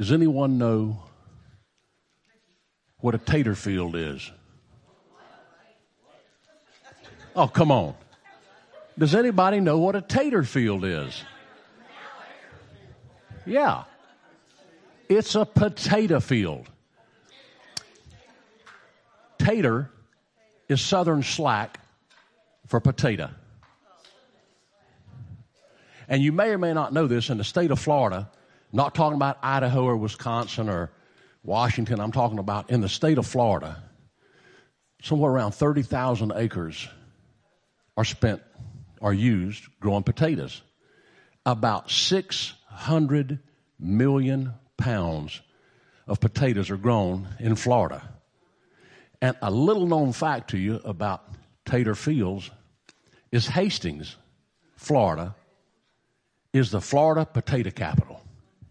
Does anyone know what a tater field is? Oh, come on. Does anybody know what a tater field is? Yeah. It's a potato field. Tater is southern slack for potato. And you may or may not know this in the state of Florida, not talking about Idaho or Wisconsin or Washington, I'm talking about in the state of Florida, somewhere around 30,000 acres are spent, are used growing potatoes. About 600 million pounds of potatoes are grown in Florida. And a little known fact to you about tater fields is Hastings, Florida, is the Florida potato capital.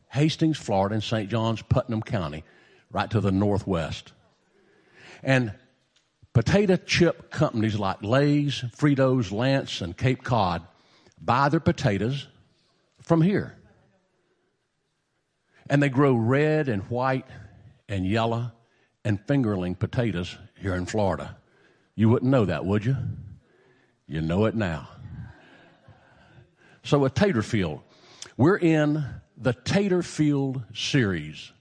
Hastings, Florida, in St. John's, Putnam County, right to the northwest. And potato chip companies like Lay's, Fritos, Lance, and Cape Cod buy their potatoes from here. And they grow red and white and yellow and fingerling potatoes here in Florida. You wouldn't know that, would you? You know it now. So, a tater field. We're in the Tater Field series.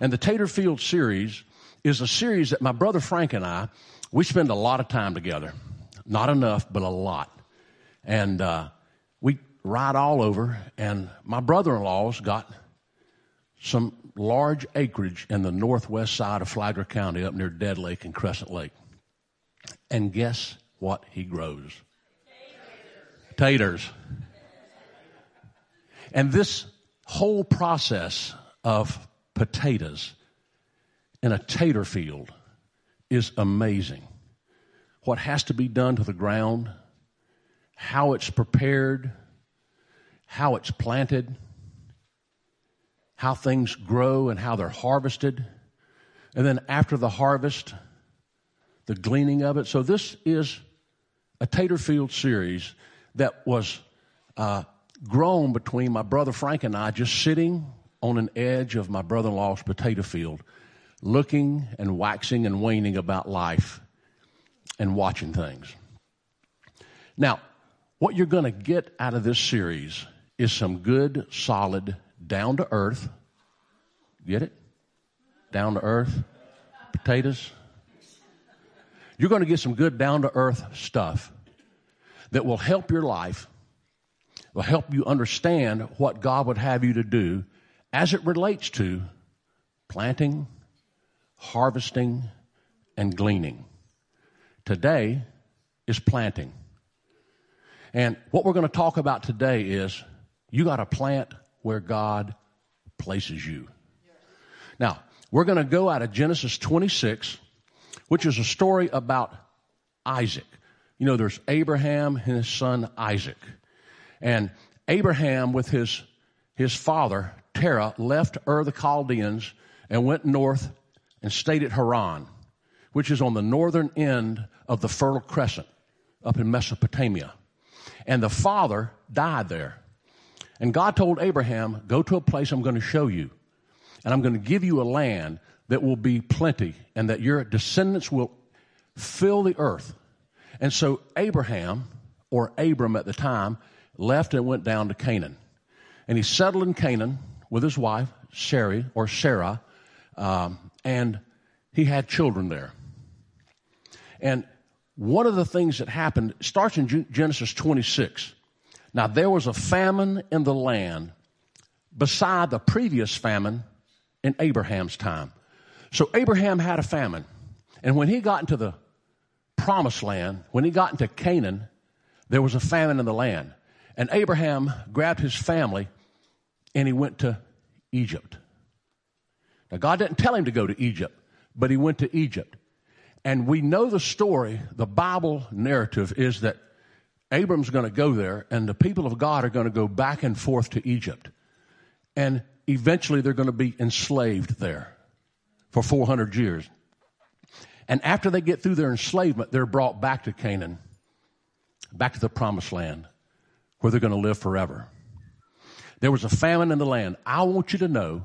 And the Tater Field series is a series that my brother Frank and I, we spend a lot of time together. Not enough, but a lot. And uh, we ride all over, and my brother in law's got some large acreage in the northwest side of Flagler County up near Dead Lake and Crescent Lake. And guess what he grows? Taters. Taters. And this whole process of potatoes in a tater field is amazing. What has to be done to the ground, how it's prepared, how it's planted, how things grow and how they're harvested, and then after the harvest, the gleaning of it. So, this is a tater field series that was uh, grown between my brother Frank and I just sitting on an edge of my brother in law's potato field, looking and waxing and waning about life and watching things. Now, what you're going to get out of this series is some good, solid, down to earth. Get it? Down to earth potatoes. You're going to get some good, down to earth stuff that will help your life will help you understand what God would have you to do as it relates to planting, harvesting, and gleaning. Today is planting. And what we're going to talk about today is you got to plant where God places you. Now, we're going to go out of Genesis 26, which is a story about Isaac. You know, there's Abraham and his son Isaac. And Abraham, with his, his father, Terah, left Ur the Chaldeans and went north and stayed at Haran, which is on the northern end of the Fertile Crescent up in Mesopotamia. And the father died there. And God told Abraham, Go to a place I'm going to show you, and I'm going to give you a land that will be plenty, and that your descendants will fill the earth. And so Abraham, or Abram at the time, left and went down to Canaan. And he settled in Canaan with his wife, Sarai, or Sarah, um, and he had children there. And one of the things that happened starts in Genesis 26. Now, there was a famine in the land beside the previous famine in Abraham's time. So, Abraham had a famine. And when he got into the promised land, when he got into Canaan, there was a famine in the land. And Abraham grabbed his family and he went to Egypt. Now, God didn't tell him to go to Egypt, but he went to Egypt. And we know the story, the Bible narrative is that Abram's going to go there and the people of God are going to go back and forth to Egypt. And eventually they're going to be enslaved there for 400 years. And after they get through their enslavement, they're brought back to Canaan, back to the promised land where they're going to live forever. There was a famine in the land. I want you to know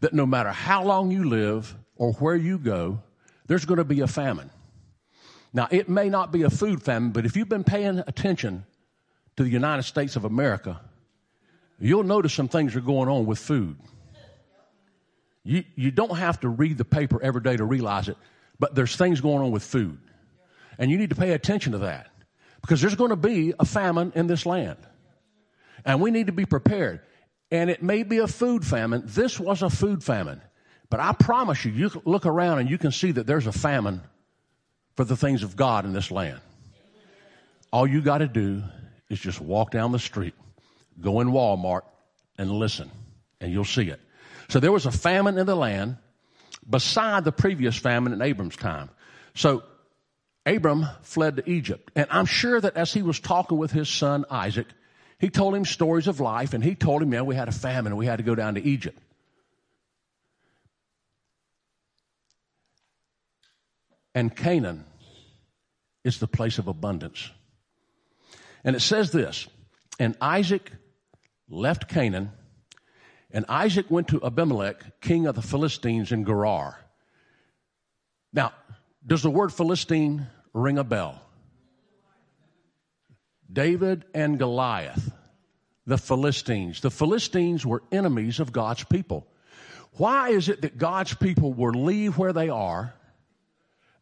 that no matter how long you live or where you go, there's going to be a famine. Now, it may not be a food famine, but if you've been paying attention to the United States of America, you'll notice some things are going on with food. You, you don't have to read the paper every day to realize it, but there's things going on with food. And you need to pay attention to that because there's going to be a famine in this land. And we need to be prepared. And it may be a food famine. This was a food famine. But I promise you, you look around and you can see that there's a famine for the things of God in this land. All you got to do is just walk down the street, go in Walmart, and listen, and you'll see it. So there was a famine in the land beside the previous famine in Abram's time. So Abram fled to Egypt. And I'm sure that as he was talking with his son Isaac, he told him stories of life and he told him, yeah, we had a famine and we had to go down to Egypt. And Canaan is the place of abundance. And it says this, and Isaac left Canaan and Isaac went to Abimelech, king of the Philistines in Gerar. Now, does the word Philistine ring a bell? David and Goliath, the Philistines. The Philistines were enemies of God's people. Why is it that God's people will leave where they are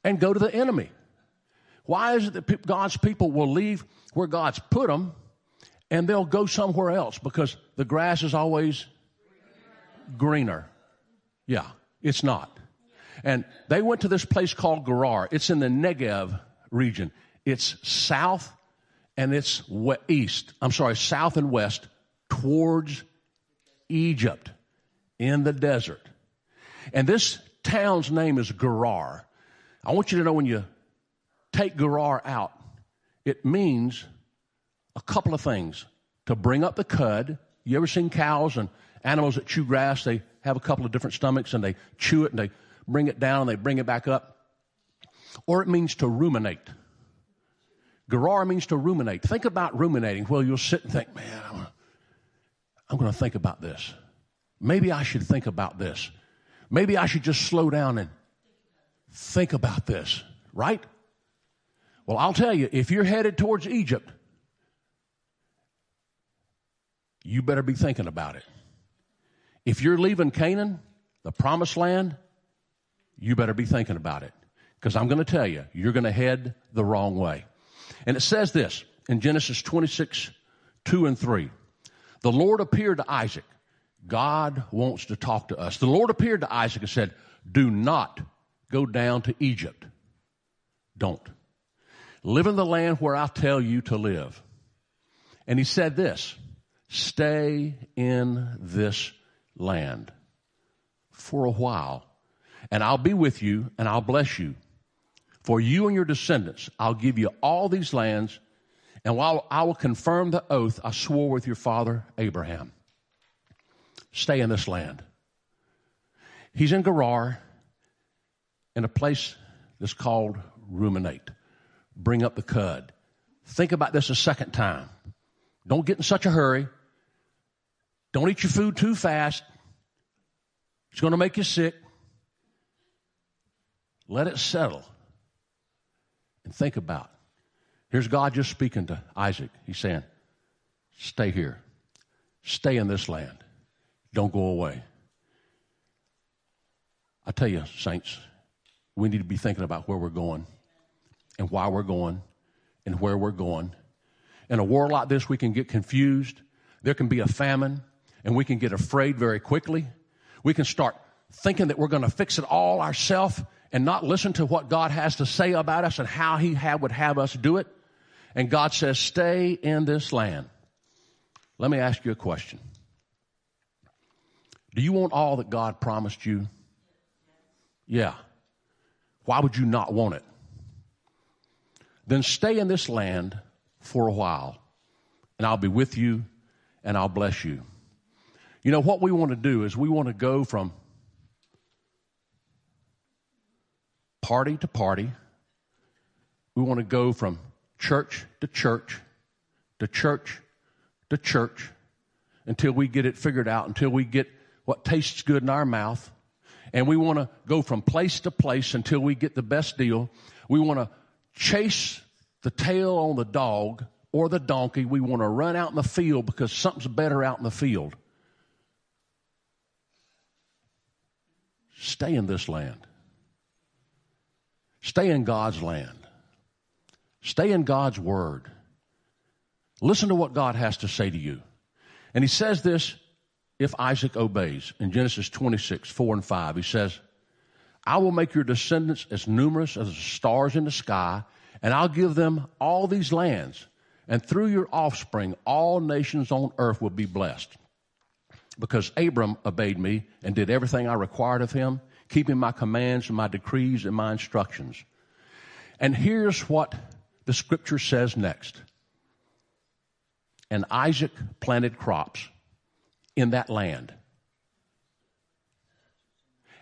and go to the enemy? Why is it that God's people will leave where God's put them and they'll go somewhere else? Because the grass is always greener. Yeah, it's not. And they went to this place called Gerar. It's in the Negev region. It's south and it's east. I'm sorry, south and west towards Egypt in the desert. And this town's name is Gerar. I want you to know when you take Gerar out, it means a couple of things. To bring up the cud. You ever seen cows and animals that chew grass? They have a couple of different stomachs and they chew it and they bring it down and they bring it back up. Or it means to ruminate. Gerar means to ruminate. Think about ruminating. Well, you'll sit and think, man, I'm, I'm going to think about this. Maybe I should think about this. Maybe I should just slow down and think about this, right? Well, I'll tell you, if you're headed towards Egypt, you better be thinking about it. If you're leaving Canaan, the promised land, you better be thinking about it. Because I'm going to tell you, you're going to head the wrong way. And it says this in Genesis 26, 2 and 3. The Lord appeared to Isaac. God wants to talk to us. The Lord appeared to Isaac and said, Do not go down to Egypt. Don't. Live in the land where I tell you to live. And he said this Stay in this land for a while and I'll be with you and I'll bless you. For you and your descendants, I'll give you all these lands, and while I will confirm the oath I swore with your father Abraham. Stay in this land. He's in Gerar in a place that's called ruminate. Bring up the cud. Think about this a second time. Don't get in such a hurry. Don't eat your food too fast. It's going to make you sick. Let it settle and think about. Here's God just speaking to Isaac. He's saying, Stay here. Stay in this land. Don't go away. I tell you, saints, we need to be thinking about where we're going and why we're going and where we're going. In a war like this, we can get confused. There can be a famine, and we can get afraid very quickly. We can start thinking that we're going to fix it all ourselves and not listen to what God has to say about us and how He would have us do it. And God says, stay in this land. Let me ask you a question. Do you want all that God promised you? Yeah. Why would you not want it? Then stay in this land for a while, and I'll be with you and I'll bless you. You know, what we want to do is we want to go from party to party. We want to go from church to church to church to church until we get it figured out, until we get what tastes good in our mouth, and we want to go from place to place until we get the best deal. We want to chase the tail on the dog or the donkey. We want to run out in the field because something's better out in the field. Stay in this land. Stay in God's land. Stay in God's word. Listen to what God has to say to you. And he says this if Isaac obeys. In Genesis 26, 4 and 5, he says, I will make your descendants as numerous as the stars in the sky, and I'll give them all these lands. And through your offspring, all nations on earth will be blessed. Because Abram obeyed me and did everything I required of him, keeping my commands and my decrees and my instructions. And here's what the scripture says next. And Isaac planted crops in that land.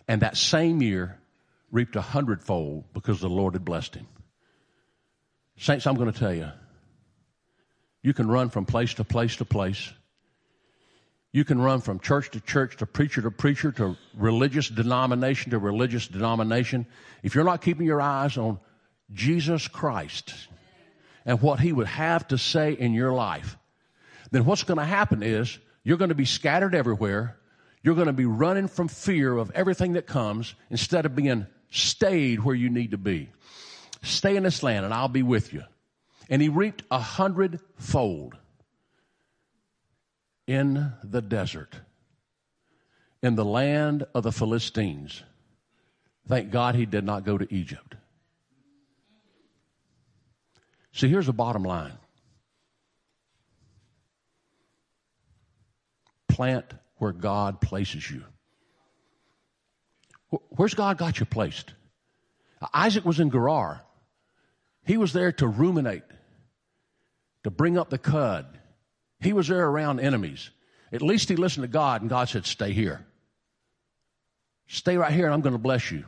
And that same year reaped a hundredfold because the Lord had blessed him. Saints, I'm going to tell you, you can run from place to place to place. You can run from church to church to preacher to preacher to religious denomination to religious denomination. If you're not keeping your eyes on Jesus Christ and what he would have to say in your life, then what's going to happen is you're going to be scattered everywhere. You're going to be running from fear of everything that comes instead of being stayed where you need to be. Stay in this land and I'll be with you. And he reaped a hundredfold in the desert, in the land of the Philistines. Thank God he did not go to Egypt. See, here's the bottom line plant where God places you. Where's God got you placed? Isaac was in Gerar. He was there to ruminate, to bring up the cud. He was there around enemies. At least he listened to God, and God said, Stay here. Stay right here, and I'm going to bless you.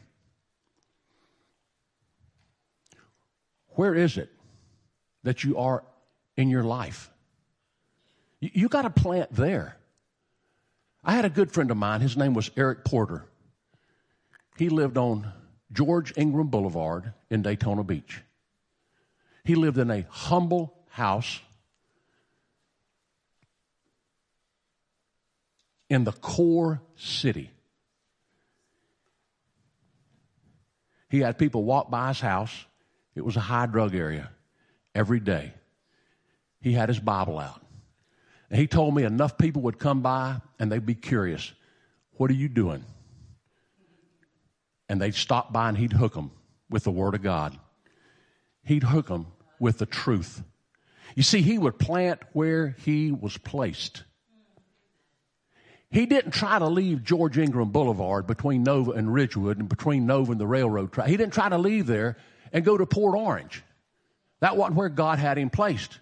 Where is it that you are in your life? You, you got to plant there. I had a good friend of mine. His name was Eric Porter. He lived on George Engram Boulevard in Daytona Beach. He lived in a humble house in the core city. He had people walk by his house. It was a high drug area every day. He had his Bible out. And he told me enough people would come by and they'd be curious. What are you doing? And they'd stop by and he'd hook them with the Word of God. He'd hook them with the truth. You see, he would plant where he was placed. He didn't try to leave George Engram Boulevard between Nova and Ridgewood and between Nova and the railroad track. He didn't try to leave there and go to Port Orange. That wasn't where God had him placed.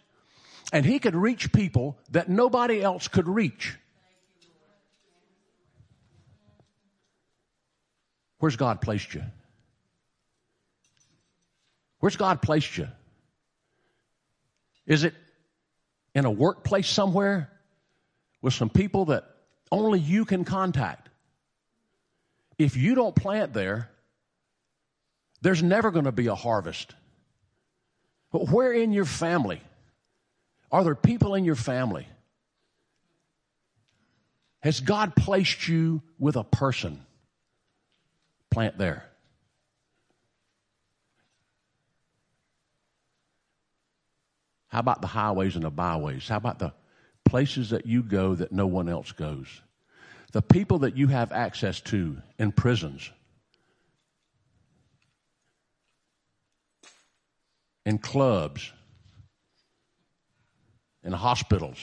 And he could reach people that nobody else could reach. Where's God placed you? Where's God placed you? Is it in a workplace somewhere with some people that only you can contact? If you don't plant there, there's never going to be a harvest. But where in your family? Are there people in your family? Has God placed you with a person? Plant there. How about the highways and the byways? How about the places that you go that no one else goes? The people that you have access to in prisons, in clubs, in hospitals,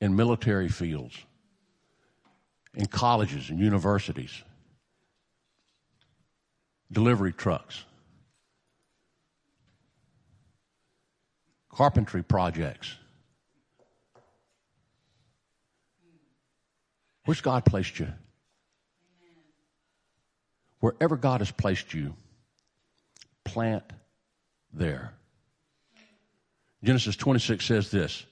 in military fields, in colleges and universities, delivery trucks, carpentry projects. Where's God placed you? Wherever God has placed you, plant there. Genesis 26 says this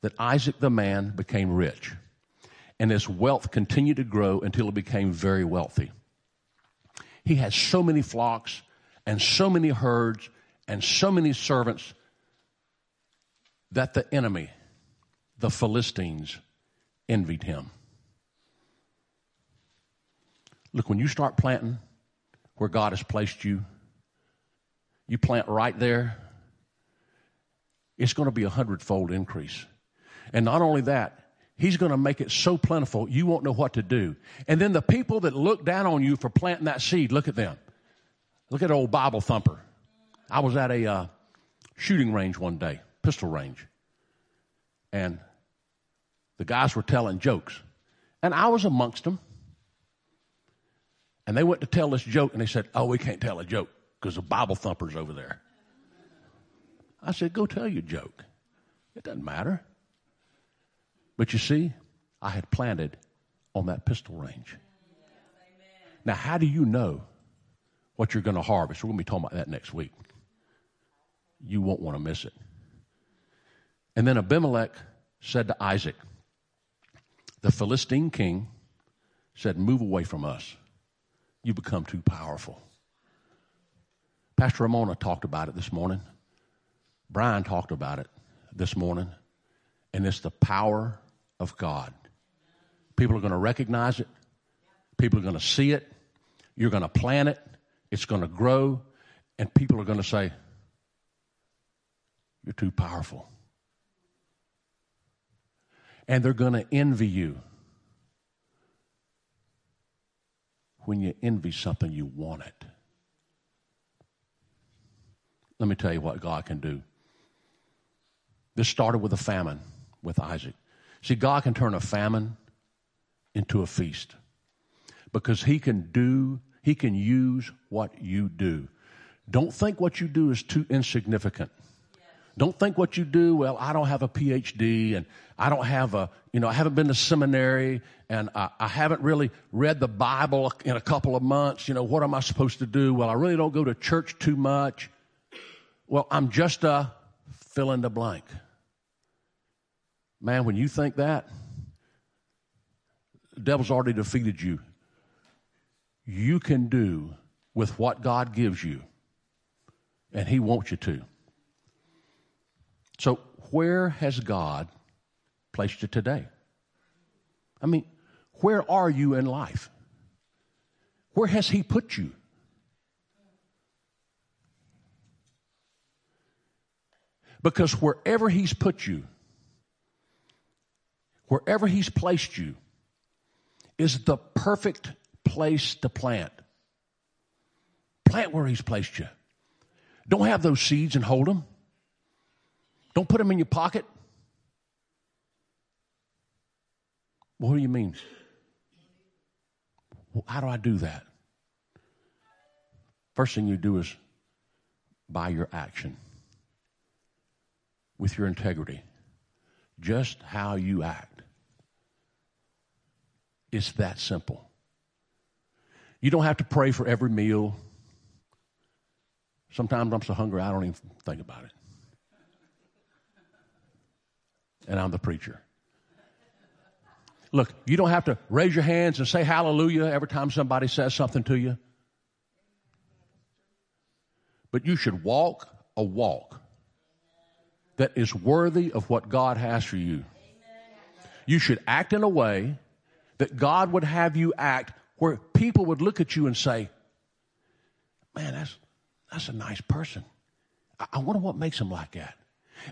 that Isaac the man became rich. and his wealth continued to grow until he became very wealthy. He had so many flocks and so many herds and so many servants that the enemy, the Philistines, envied him. Look, when you start planting where God has placed you, you plant right there, it's going to be a hundredfold increase. And not only that, He's going to make it so plentiful you won't know what to do. And then the people that look down on you for planting that seed, look at them. Look at old Bible thumper. I was at a uh, shooting range one day, pistol range, and the guys were telling jokes, and I was amongst them. And they went to tell this joke, and they said, "Oh, we can't tell a joke because the Bible thumper's over there." I said, "Go tell your joke. It doesn't matter." But you see, I had planted on that pistol range. Now, how do you know what you're going to harvest? We're going to be talking about that next week. You won't want to miss it. And then Abimelech said to Isaac, the Philistine king said, Move away from us. You become too powerful. Pastor Ramona talked about it this morning. Brian talked about it this morning. And it's the power of God. People are going to recognize it. People are going to see it. You're going to plant it. It's going to grow. And people are going to say, You're too powerful. And they're going to envy you. When you envy something, you want it. Let me tell you what God can do. This started with a famine with Isaac. See, God can turn a famine into a feast because He can do, He can use what you do. Don't think what you do is too insignificant. Don't think what you do, well, I don't have a PhD and I don't have a, you know, I haven't been to seminary and I, I, haven't really read the Bible in a couple of months. You know, what am I supposed to do? Well, I really don't go to church too much. Well, I'm just a fill in the blank. Man, when you think that, the devil's already defeated you. You can do with what God gives you, and He wants you to. So, where has God placed you today? I mean, where are you in life? Where has He put you? Because wherever He's put you, wherever He's placed you, is the perfect place to plant. Plant where He's placed you. Don't have those seeds and hold them. Don't put them in your pocket. What do you mean? Well, how do I do that? First thing you do is by your action, with your integrity, just how you act. It's that simple. You don't have to pray for every meal. Sometimes I'm so hungry I don't even think about it. And I'm the preacher. Look, you don't have to raise your hands and say hallelujah every time somebody says something to you. But you should walk a walk that is worthy of what God has for you. You should act in a way that God would have you act where people would look at you and say, man, that's, that's a nice person. I, I wonder what makes him like that.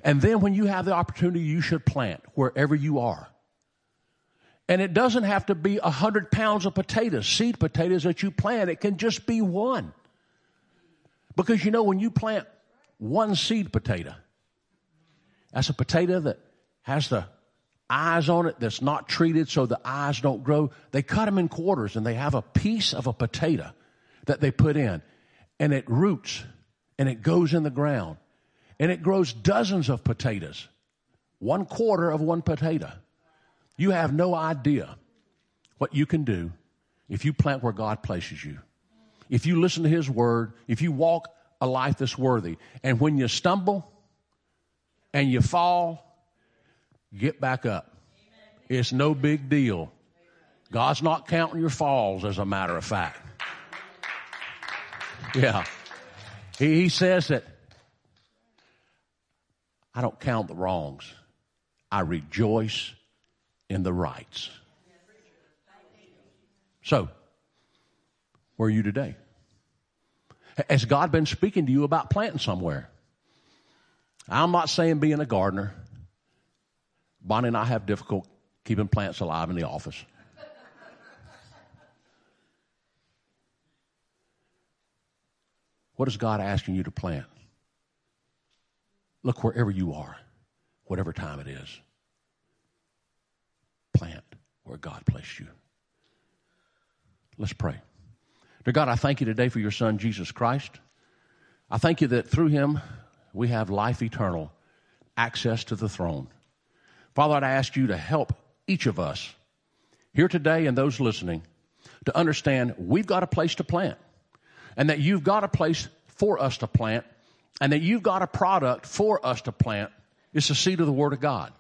And then when you have the opportunity, you should plant wherever you are. And it doesn't have to be a hundred pounds of potatoes, seed potatoes that you plant. It can just be one. Because you know, when you plant one seed potato, that's a potato that has the eyes on it that's not treated so the eyes don't grow. They cut them in quarters and they have a piece of a potato that they put in and it roots and it goes in the ground and it grows dozens of potatoes. One quarter of one potato. You have no idea what you can do if you plant where God places you. If you listen to His word, if you walk a life that's worthy. And when you stumble and you fall, Get back up. It's no big deal. God's not counting your falls, as a matter of fact. Yeah. He, he says that I don't count the wrongs. I rejoice in the rights. So, where are you today? Has God been speaking to you about planting somewhere? I'm not saying being a gardener. Bonnie and I have difficult keeping plants alive in the office. What is God asking you to plant? Look wherever you are, whatever time it is. Plant where God placed you. Let's pray. Dear God, I thank you today for your Son, Jesus Christ. I thank you that through him we have life eternal, access to the throne. Father, I'd ask you to help each of us here today and those listening to understand we've got a place to plant and that you've got a place for us to plant and that you've got a product for us to plant. It's the seed of the Word of God.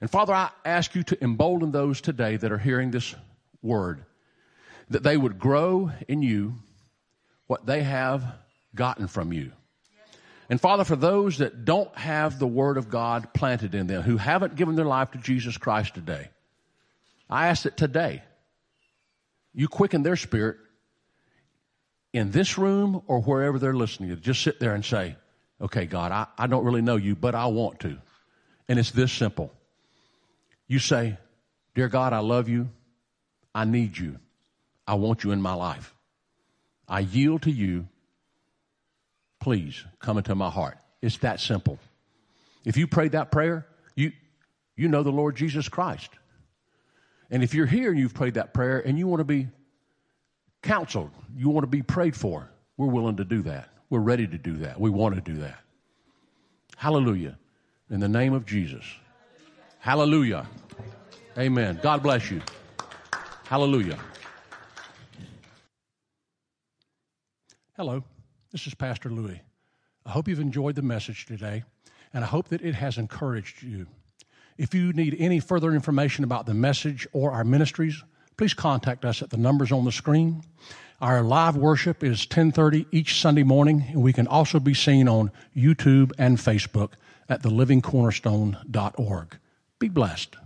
And Father, I ask you to embolden those today that are hearing this word that they would grow in you what they have gotten from you. And Father, for those that don't have the Word of God planted in them, who haven't given their life to Jesus Christ today, I ask that today you quicken their spirit in this room or wherever they're listening to. Just sit there and say, okay, God, I, I don't really know you, but I want to. And it's this simple. You say, Dear God, I love you. I need you. I want you in my life. I yield to you. Please come into my heart. It's that simple. If you prayed that prayer, you, you know the Lord Jesus Christ. And if you're here and you've prayed that prayer and you want to be counseled, you want to be prayed for, we're willing to do that. We're ready to do that. We want to do that. Hallelujah. In the name of Jesus. Hallelujah. Amen. God bless you. Hallelujah. Hello, this is Pastor Louis. I hope you've enjoyed the message today, and I hope that it has encouraged you. If you need any further information about the message or our ministries, please contact us at the numbers on the screen. Our live worship is 10:30 each Sunday morning, and we can also be seen on YouTube and Facebook at thelivingcornerstone.org. Be blessed.